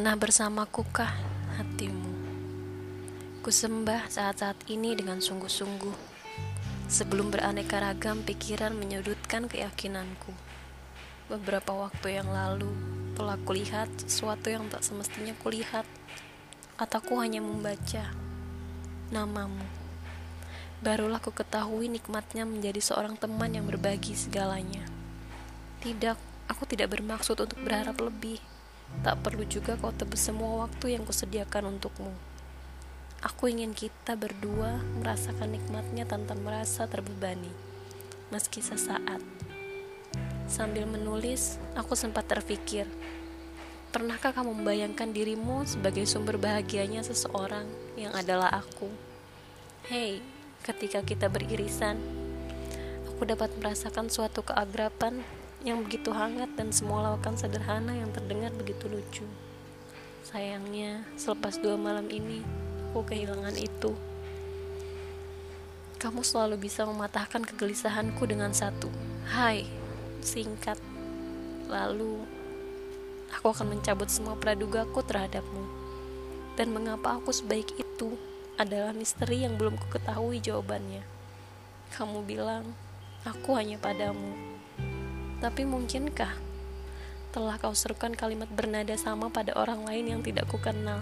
Pernah bersamaku kah hatimu? Kusembah saat-saat ini dengan sungguh-sungguh. Sebelum beraneka ragam pikiran menyudutkan keyakinanku. Beberapa waktu yang lalu telah kulihat sesuatu yang tak semestinya kulihat. Ataku hanya membaca namamu. Barulah ku ketahui nikmatnya menjadi seorang teman yang berbagi segalanya. Tidak, aku tidak bermaksud untuk berharap lebih Tak perlu juga kau tebus semua waktu yang kusediakan untukmu. Aku ingin kita berdua merasakan nikmatnya tanpa merasa terbebani, meski sesaat. Sambil menulis, aku sempat terpikir, pernahkah kamu membayangkan dirimu sebagai sumber bahagianya seseorang yang adalah aku? Hei, ketika kita beririsan, aku dapat merasakan suatu keagrapan yang begitu hangat dan semua lawakan sederhana yang terdengar begitu lucu. Sayangnya, selepas dua malam ini, aku kehilangan itu. Kamu selalu bisa mematahkan kegelisahanku dengan satu. Hai, singkat. Lalu, aku akan mencabut semua pradugaku terhadapmu. Dan mengapa aku sebaik itu adalah misteri yang belum kuketahui jawabannya. Kamu bilang, aku hanya padamu tapi mungkinkah telah kau serukan kalimat bernada sama pada orang lain yang tidak kukenal?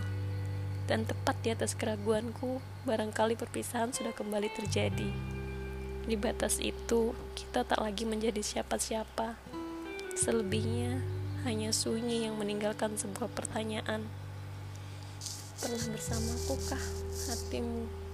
Dan tepat di atas keraguanku, barangkali perpisahan sudah kembali terjadi. Di batas itu, kita tak lagi menjadi siapa-siapa. Selebihnya, hanya sunyi yang meninggalkan sebuah pertanyaan. Pernah bersamaku kah hatimu?